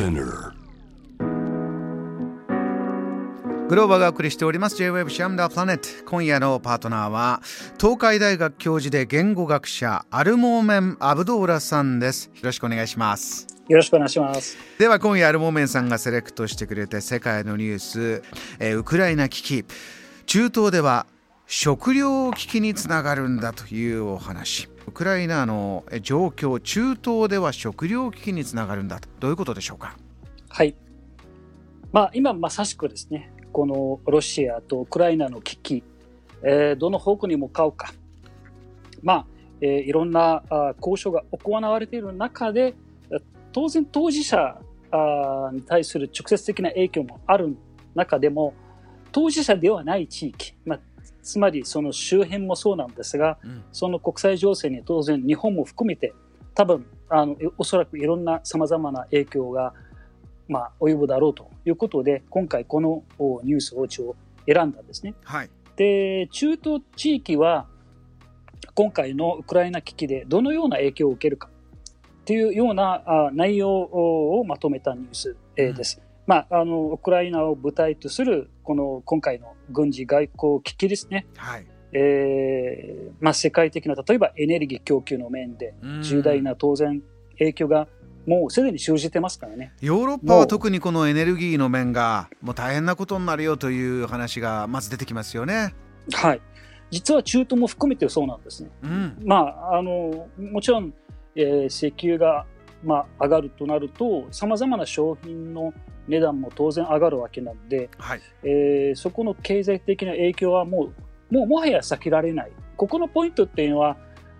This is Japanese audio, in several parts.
Spinner. グローバーがお送りしております。J-Web シャムダープラネット今夜のパートナーは東海大学教授で言語学者アルモーメン・アブドーラさんです。よろしくお願いします。よろしくお願いします。では今夜アルモーメンさんがセレクトしてくれて世界のニュース、えーウクライナ危機。中東では食糧危機につながるんだというお話。ウクライナの状況中東では食糧危機につながるんだと。どういうことでしょうか？はい。まあ今まさしくですねこのロシアとウクライナの危機、えーどの方向に向かうか。まあ、えーいろんなあ交渉が行われている中で当然当事者あに対する直接的な影響もある中でも当事者ではない地域、まあ、つまりその周辺もそうなんですが、うんその国際情勢に当然日本も含めて多分あのおそらくいろんなさまざまな影響が、まあ、及ぶだろうということで今回このおニュースを一応選んだんですね。はいで中東地域は今回のウクライナ危機でどのような影響を受けるかっていうようなあ内容をまとめたニュース、えーです。まあ、あのウクライナを舞台とするこの今回の軍事外交危機ですね、はいえーまあ、世界的な例えばエネルギー供給の面でうん重大な当然影響がもうすでに生じてますからね。ヨーロッパは特にこのエネルギーの面がもう大変なことになるよという話がまず出てきますよね。はい、実は中東も含めてそうなんですね。うん、まあ、あのもちろん、えー石油が、まあ、上がるとなるとさまざまな商品の値段も当然上がるわけなんで、はい、えーそこの経済的な影響はもうもうもはや避けられない。ここのポイントっていうのは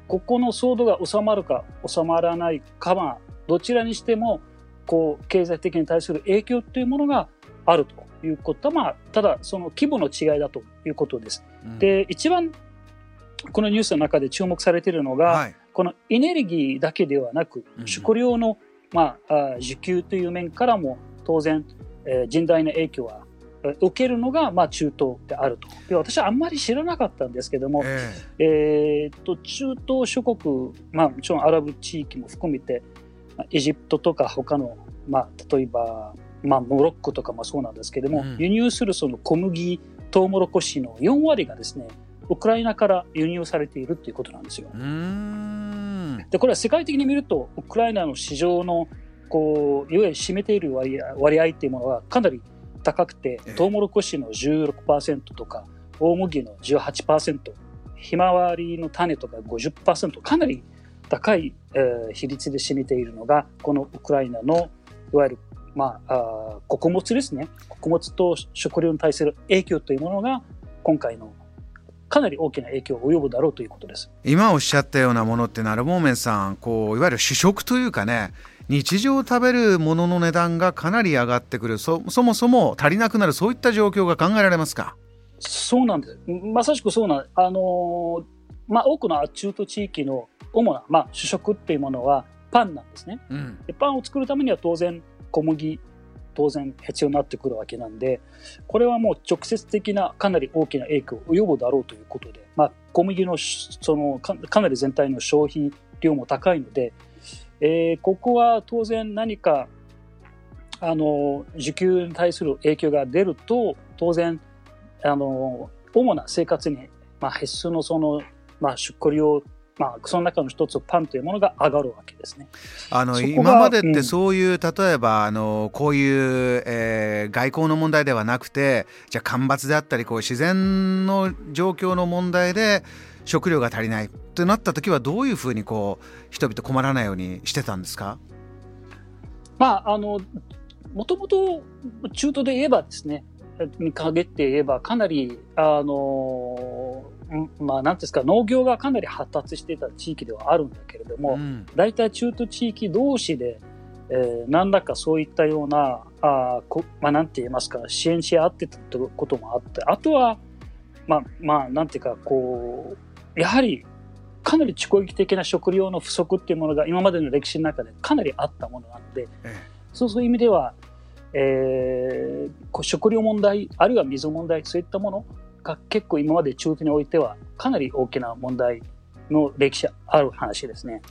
ここの騒動が収まるか収まらないかはどちらにしてもこう経済的に対する影響っていうものがあるということは、まあ、ただその規模の違いだということです。うん、で一番このニュースの中で注目されているのが、はい、このエネルギーだけではなくうん。食料の、まあ、あ需給という面からも当然、えー甚大な影響はえー受けるのが、まあ、中東であると。で私はあんまり知らなかったんですけども、ええ。ーっと中東諸国、まあ、もちろんアラブ地域も含めてまあエジプトとか他の、まあ、例えば、まあ、モロッコとかもそうなんですけども、うん。輸入するその小麦トウモロコシの4割がですねウクライナから輸入されているということなんですよ。でこれは世界的に見るとウクライナの市場のこういわゆる占めている割合割合っていうものはかなり高くてええ。トウモロコシの16%とか大麦の18%ひまわりの種とか50%かなり高い、えー比率で占めているのがこのウクライナのいわゆる、まあ、あー穀物ですね。穀物と食料に対する影響というものが今回のかなり大きな影響を及ぶだろうということです。今おっしゃったようなものってなるモーメンさんこういわゆる主食というかね日常食べるものの値段がかなり上がってくるそそもそも足りなくなるそういった状況が考えられますか？そうなんです。まさしくそうなんあのーまあ、多くの中東地域の主な、まあ、主食っていうものはパンなんですね。うんでパンを作るためには当然小麦、当然必要になってくるわけなんで、これはもう直接的なかなり大きな影響を及ぶだろうということで、まあ、小麦のそのかなり全体の消費量も高いので、えーここは当然何かあの需給に対する影響が出ると当然あの主な生活に、まあ、必須のその、まあ、食料まあ、その中の一つパンというものが上がるわけですね。あの今までってうんそういう、例えばあのこういう、えー外交の問題ではなくてじゃあ干ばつであったりこう自然の状況の問題で食料が足りないとなった時はどういうふうにこう人々困らないようにしてたんですか？まあ、あの、もともと中東で言えばですね、に限って言えば、かなり、あの、んまあ、なんですか、農業がかなり発達していた地域ではあるんだけれども、うん。大体中東地域同士で、えー何らかそういったような、あーこまあ、なんて言いますか、支援し合ってたってこともあって、あとは、まあ、まあ、なんていうか、こう、やはり、かなり蓄積的な食料の不足っていうものが今までの歴史の中でかなりあったものなので、えそうそういう意味では、えーこう食料問題、あるいは水問題、そういったものが結構今まで中東においてはかなり大きな問題の歴史ある話ですね。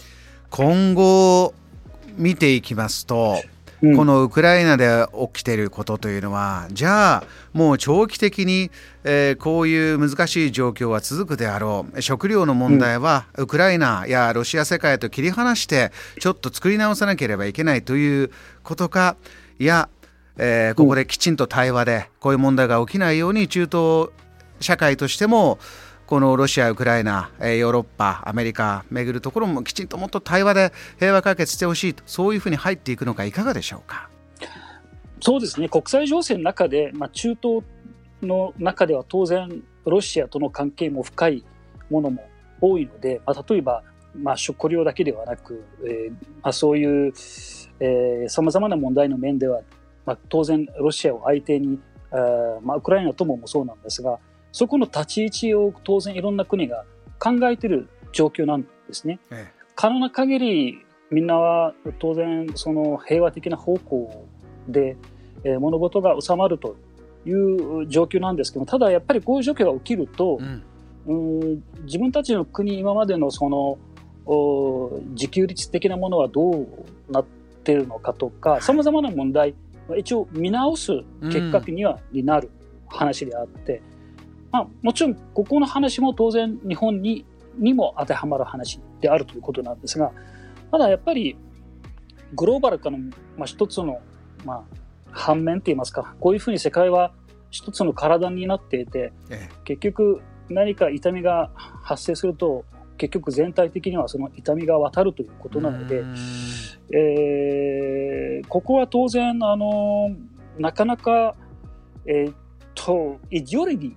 今後見ていきますとうん、このウクライナで起きていることというのはじゃあもう長期的に、えー、こういう難しい状況は続くであろう。食料の問題はウクライナやロシア世界と切り離してちょっと作り直さなければいけないということか。いや、えー、ここできちんと対話でこういう問題が起きないように中東社会としてもこのロシア、ウクライナ、ヨーロッパ、アメリカ巡るところもきちんともっと対話で平和解決してほしいと、そういうふうに入っていくのか、いかがでしょうか？そうですね、国際情勢の中で、まあ、中東の中では当然、ロシアとの関係も深いものも多いので、まあ、例えば、まあ、食料だけではなく、えーまあ、そういうさまざまな問題の面では、まあ、当然、ロシアを相手に、あまあ、ウクライナとももそうなんですが、そこの立ち位置を当然いろんな国が考えている状況なんですね。ええ、可能な限りみんなは当然その平和的な方向で、えー、物事が収まるという状況なんですけどただやっぱりこういう状況が起きると、うん、うん自分たちの国今までのその自給率的なものはどうなっているのかとかさまざまな問題一応見直す結果には、になる話であって、まあ、もちろんここの話も当然日本ににも当てはまる話であるということなんですがただやっぱりグローバル化の、まあ、一つの、まあ、反面といいますかこういうふうに世界は一つの体になっていて、ええ、結局何か痛みが発生すると結局全体的にはその痛みが渡るということなので、えー、ここは当然あのなかなか、えー、とイデオロギー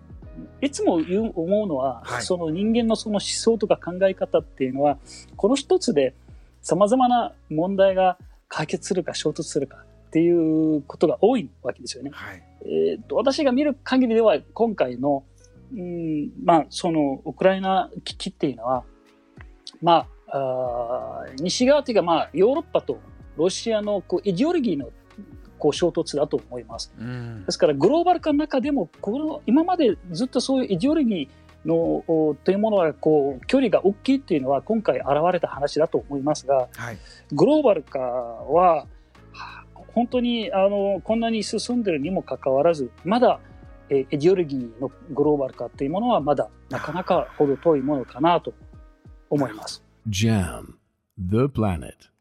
いつも言う思うのは、はい、その人間のその思想とか考え方っていうのは、この一つで様々な問題が解決するか衝突するかっていうことが多いわけですよね。はい、えーと、私が見る限りでは、今回の、うんまあ、そのウクライナ危機っていうのは、まあ、あ西側というか、まあ、ヨーロッパとロシアのこうイデオロギーのこう衝突だと思います。うん、ですからグローバル化の中でもこの今までずっとそういうイデオロギーのというものがこう距離が大きいっていうのは今回現れた話だと思いますが、はい、グローバル化は本当にあのこんなに進んでるにもかかわらずまだエディオロギーのグローバル化っていうものはまだなかなか程遠いものかなと思います。JAM The Planet